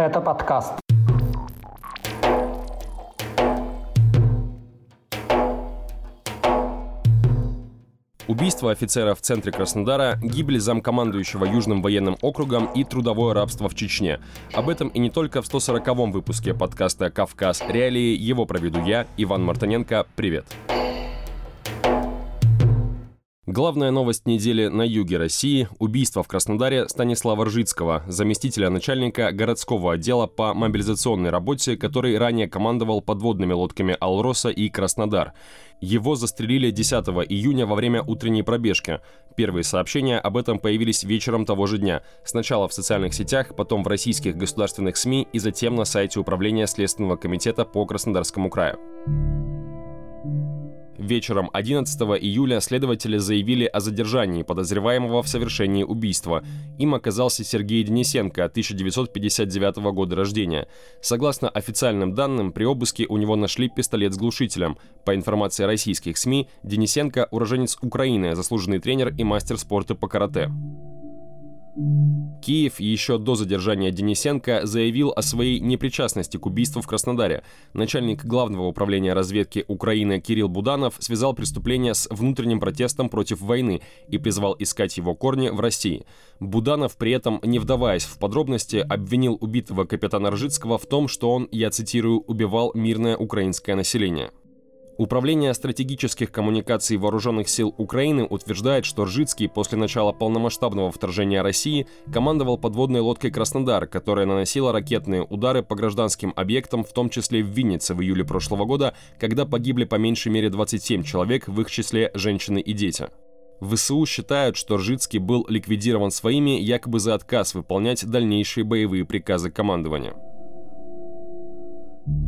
Это подкаст. Убийство офицера в центре Краснодара, гибель замкомандующего Южным военным округом и трудовое рабство в Чечне. Об этом и не только в 140-м выпуске подкаста «Кавказ. Реалии». Его проведу я, Иван Мартыненко. Привет. Привет. Главная новость недели на юге России – убийство в Краснодаре Станислава Ржицкого, заместителя начальника городского отдела по мобилизационной работе, который ранее командовал подводными лодками «Алроса» и «Краснодар». Его застрелили 10 июня во время утренней пробежки. Первые сообщения об этом появились вечером того же дня. Сначала в социальных сетях, потом в российских государственных СМИ и затем на сайте Управления Следственного комитета по Краснодарскому краю. Вечером 11 июля следователи заявили о задержании подозреваемого в совершении убийства. Им оказался Сергей Денисенко, 1959 года рождения. Согласно официальным данным, при обыске у него нашли пистолет с глушителем. По информации российских СМИ, Денисенко – уроженец Украины, заслуженный тренер и мастер спорта по карате. Киев еще до задержания Денисенко заявил о своей непричастности к убийству в Краснодаре. Начальник Главного управления разведки Украины Кирилл Буданов связал преступление с внутренним протестом против войны и призвал искать его корни в России. Буданов при этом, не вдаваясь в подробности, обвинил убитого капитана Ржицкого в том, что он, я цитирую, «убивал мирное украинское население». Управление стратегических коммуникаций Вооруженных сил Украины утверждает, что Ржицкий после начала полномасштабного вторжения России командовал подводной лодкой «Краснодар», которая наносила ракетные удары по гражданским объектам, в том числе в Виннице в июле прошлого года, когда погибли по меньшей мере 27 человек, в их числе женщины и дети. ВСУ считают, что Ржицкий был ликвидирован своими якобы за отказ выполнять дальнейшие боевые приказы командования.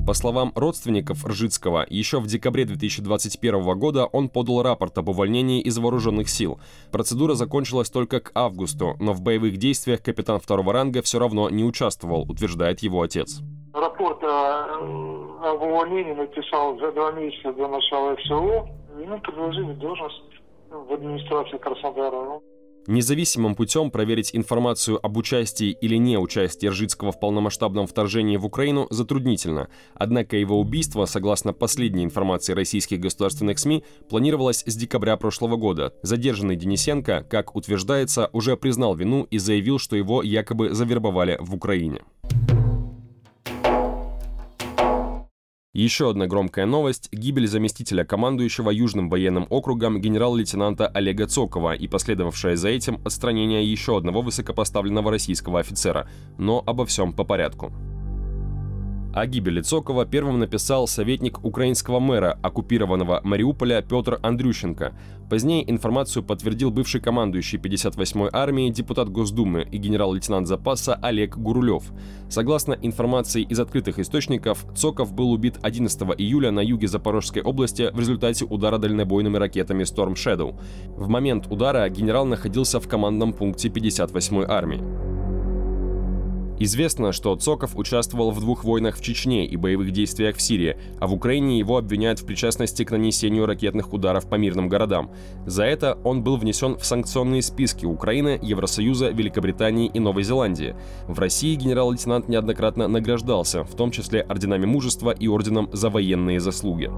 По словам родственников Ржицкого, еще в декабре 2021 года он подал рапорт об увольнении из вооруженных сил. Процедура закончилась только к августу, но в боевых действиях капитан второго ранга все равно не участвовал, утверждает его отец. Рапорт о, об увольнении написал за два месяца до начала ФСО. Ему предложили должность в администрации Краснодара. Независимым путем проверить информацию об участии или не участии Ржицкого в полномасштабном вторжении в Украину затруднительно. Однако его убийство, согласно последней информации российских государственных СМИ, планировалось с декабря прошлого года. Задержанный Денисенко, как утверждается, уже признал вину и заявил, что его якобы завербовали в Украине. Еще одна громкая новость – гибель заместителя командующего Южным военным округом генерал-лейтенанта Олега Цокова и последовавшее за этим отстранение еще одного высокопоставленного российского офицера. Но обо всем по порядку. О гибели Цокова первым написал советник украинского мэра оккупированного Мариуполя Петр Андрющенко. Позднее информацию подтвердил бывший командующий 58-й армии, депутат Госдумы и генерал-лейтенант запаса Олег Гурулев. Согласно информации из открытых источников, Цоков был убит 11 июля на юге Запорожской области в результате удара дальнобойными ракетами Storm Shadow. В момент удара генерал находился в командном пункте 58-й армии. Известно, что Цоков участвовал в двух войнах в Чечне и боевых действиях в Сирии, а в Украине его обвиняют в причастности к нанесению ракетных ударов по мирным городам. За это он был внесен в санкционные списки Украины, Евросоюза, Великобритании и Новой Зеландии. В России генерал-лейтенант неоднократно награждался, в том числе орденами мужества и орденом за военные заслуги.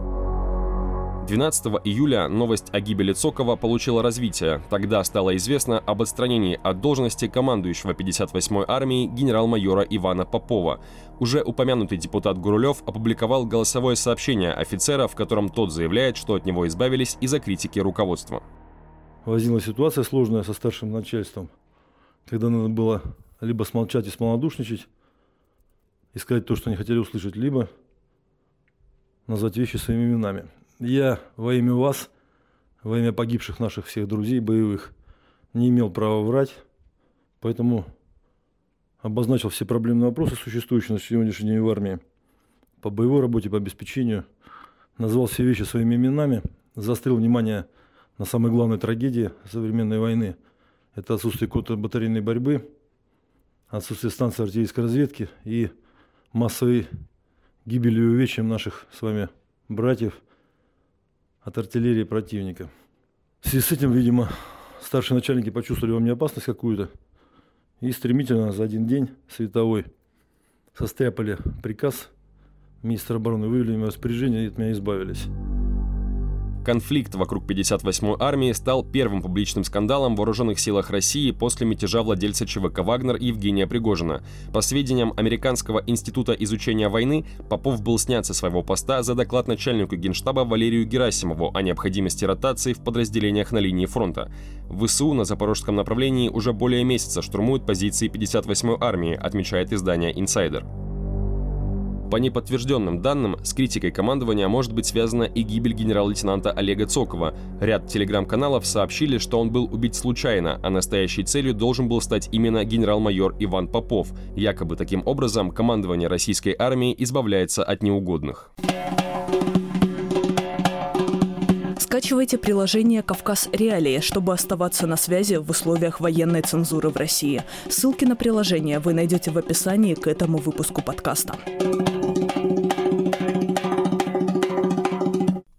12 июля новость о гибели Цокова получила развитие. Тогда стало известно об отстранении от должности командующего 58-й армией генерал-майора Ивана Попова. Уже упомянутый депутат Гурулев опубликовал голосовое сообщение офицера, в котором тот заявляет, что от него избавились из-за критики руководства. Возникла ситуация сложная со старшим начальством, когда надо было либо смолчать и смолодушничать, и сказать то, что они хотели услышать, либо назвать вещи своими именами. Я во имя вас, во имя погибших наших всех друзей боевых, не имел права врать, поэтому обозначил все проблемные вопросы, существующие на сегодняшний день в армии, по боевой работе, по обеспечению, назвал все вещи своими именами, заострил внимание на самой главной трагедии современной войны. Это отсутствие контрбатарейной борьбы, отсутствие станции артиллерийской разведки и массовой гибели и увечьям наших с вами братьев – от артиллерии противника. В связи с этим, видимо, старшие начальники почувствовали во мне опасность какую-то и стремительно за один день световой состряпали приказ министра обороны, вывели меня распоряжение и от меня избавились. Конфликт вокруг 58-й армии стал первым публичным скандалом в вооруженных силах России после мятежа владельца ЧВК «Вагнер» Евгения Пригожина. По сведениям Американского института изучения войны, Попов был снят со своего поста за доклад начальнику генштаба Валерию Герасимову о необходимости ротации в подразделениях на линии фронта. В ВСУ на запорожском направлении уже более месяца штурмуют позиции 58-й армии, отмечает издание «Инсайдер». По неподтвержденным данным, с критикой командования может быть связана и гибель генерал-лейтенанта Олега Цокова. Ряд телеграм-каналов сообщили, что он был убит случайно, а настоящей целью должен был стать именно генерал-майор Иван Попов. Якобы таким образом командование российской армии избавляется от неугодных. Скачивайте приложение «Кавказ Реалии», чтобы оставаться на связи в условиях военной цензуры в России. Ссылки на приложение вы найдете в описании к этому выпуску подкаста.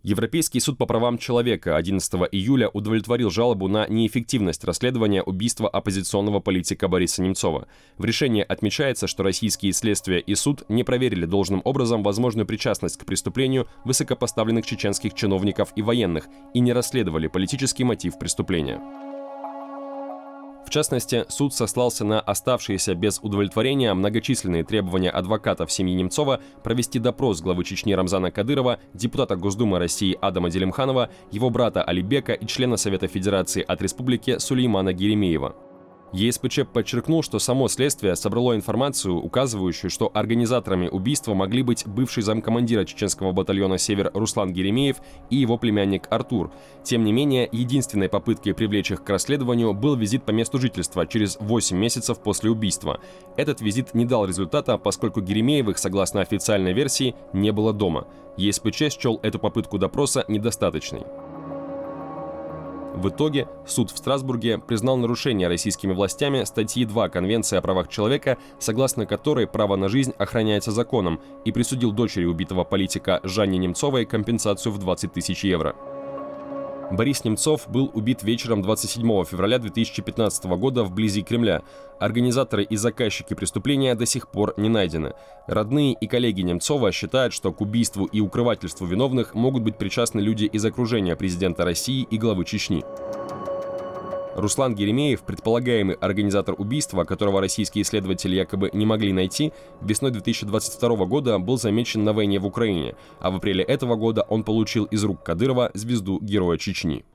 Европейский суд по правам человека 11 июля удовлетворил жалобу на неэффективность расследования убийства оппозиционного политика Бориса Немцова. В решении отмечается, что российские следствия и суд не проверили должным образом возможную причастность к преступлению высокопоставленных чеченских чиновников и военных и не расследовали политический мотив преступления. Частности, суд сослался на оставшиеся без удовлетворения многочисленные требования адвокатов семьи Немцова провести допрос главы Чечни Рамзана Кадырова, депутата Госдумы России Адама Делимханова, его брата Алибека и члена Совета Федерации от Республики Сулеймана Геремеева. ЕСПЧ подчеркнул, что само следствие собрало информацию, указывающую, что организаторами убийства могли быть бывший замкомандира чеченского батальона «Север» Руслан Геремеев и его племянник Артур. Тем не менее, единственной попыткой привлечь их к расследованию был визит по месту жительства через 8 месяцев после убийства. Этот визит не дал результата, поскольку Геремеевых, согласно официальной версии, не было дома. ЕСПЧ счел эту попытку допроса недостаточной. В итоге суд в Страсбурге признал нарушение российскими властями статьи 2 Конвенции о правах человека, согласно которой право на жизнь охраняется законом, и присудил дочери убитого политика Жанне Немцовой компенсацию в 20 тысяч евро. Борис Немцов был убит вечером 27 февраля 2015 года вблизи Кремля. Организаторы и заказчики преступления до сих пор не найдены. Родные и коллеги Немцова считают, что к убийству и укрывательству виновных могут быть причастны люди из окружения президента России и главы Чечни. Руслан Геремеев, предполагаемый организатор убийства, которого российские исследователи якобы не могли найти, весной 2022 года был замечен на войне в Украине, а в апреле этого года он получил из рук Кадырова звезду Героя Чечни.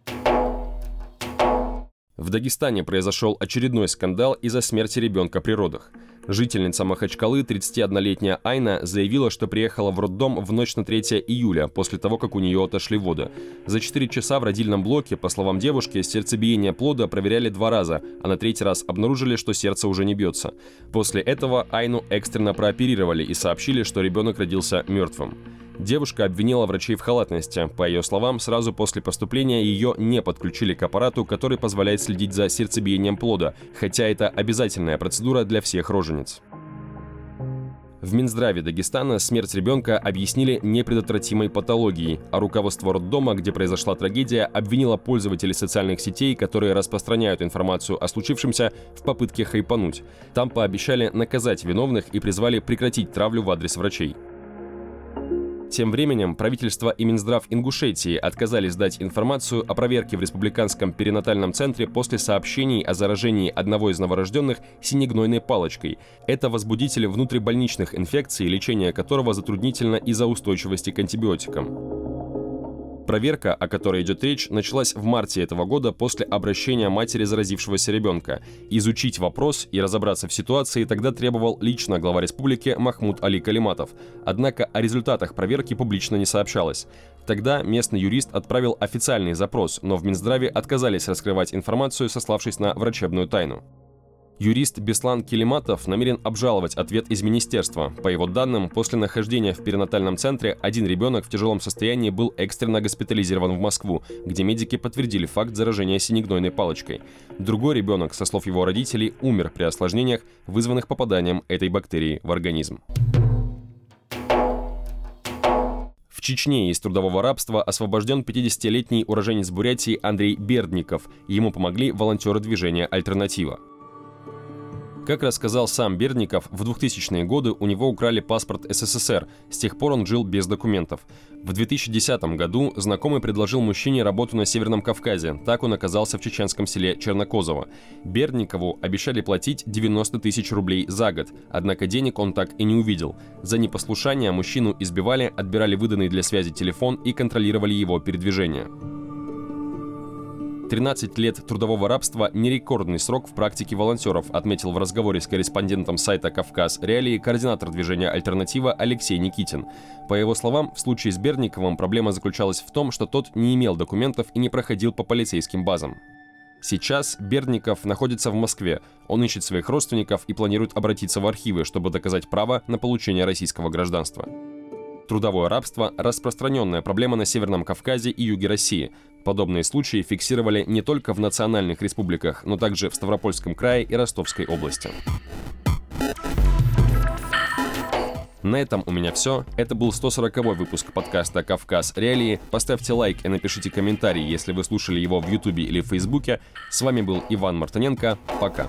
В Дагестане произошел очередной скандал из-за смерти ребенка при родах. Жительница Махачкалы, 31-летняя Айна, заявила, что приехала в роддом в ночь на 3 июля, после того, как у нее отошли воды. За 4 часа в родильном блоке, по словам девушки, сердцебиение плода проверяли два раза, а на третий раз обнаружили, что сердце уже не бьется. После этого Айну экстренно прооперировали и сообщили, что ребенок родился мертвым. Девушка обвинила врачей в халатности. По ее словам, сразу после поступления ее не подключили к аппарату, который позволяет следить за сердцебиением плода, хотя это обязательная процедура для всех рожениц. В Минздраве Дагестана смерть ребенка объяснили непредотвратимой патологией, а руководство роддома, где произошла трагедия, обвинило пользователей социальных сетей, которые распространяют информацию о случившемся в попытке хайпануть. Там пообещали наказать виновных и призвали прекратить травлю в адрес врачей. Тем временем правительство и Минздрав Ингушетии отказались дать информацию о проверке в Республиканском перинатальном центре после сообщений о заражении одного из новорожденных синегнойной палочкой. Это возбудитель внутрибольничных инфекций, лечение которого затруднительно из-за устойчивости к антибиотикам. Проверка, о которой идет речь, началась в марте этого года после обращения матери заразившегося ребенка. Изучить вопрос и разобраться в ситуации тогда требовал лично глава республики Махмуд Али Калиматов. Однако о результатах проверки публично не сообщалось. Тогда местный юрист отправил официальный запрос, но в Минздраве отказались раскрывать информацию, сославшись на врачебную тайну. Юрист Беслан Келиматов намерен обжаловать ответ из министерства. По его данным, после нахождения в перинатальном центре один ребенок в тяжелом состоянии был экстренно госпитализирован в Москву, где медики подтвердили факт заражения синегнойной палочкой. Другой ребенок, со слов его родителей, умер при осложнениях, вызванных попаданием этой бактерии в организм. В Чечне из трудового рабства освобожден 50-летний уроженец Бурятии Андрей Бердников. Ему помогли волонтеры движения «Альтернатива». Как рассказал сам Бердников, в 2000-е годы у него украли паспорт СССР, с тех пор он жил без документов. В 2010 году знакомый предложил мужчине работу на Северном Кавказе, так он оказался в чеченском селе Чернокозово. Бердникову обещали платить 90 тысяч рублей за год, однако денег он так и не увидел. За непослушание мужчину избивали, отбирали выданный для связи телефон и контролировали его передвижение. 13 лет трудового рабства – не рекордный срок в практике волонтеров, отметил в разговоре с корреспондентом сайта «Кавказ Реалии» координатор движения «Альтернатива» Алексей Никитин. По его словам, в случае с Берниковым проблема заключалась в том, что тот не имел документов и не проходил по полицейским базам. Сейчас Бердников находится в Москве. Он ищет своих родственников и планирует обратиться в архивы, чтобы доказать право на получение российского гражданства. Трудовое рабство – распространенная проблема на Северном Кавказе и юге России. Подобные случаи фиксировали не только в национальных республиках, но также в Ставропольском крае и Ростовской области. На этом у меня все. Это был 140-й выпуск подкаста «Кавказ. Реалии». Поставьте лайк и напишите комментарий, если вы слушали его в Ютубе или в Фейсбуке. С вами был Иван Мартыненко. Пока.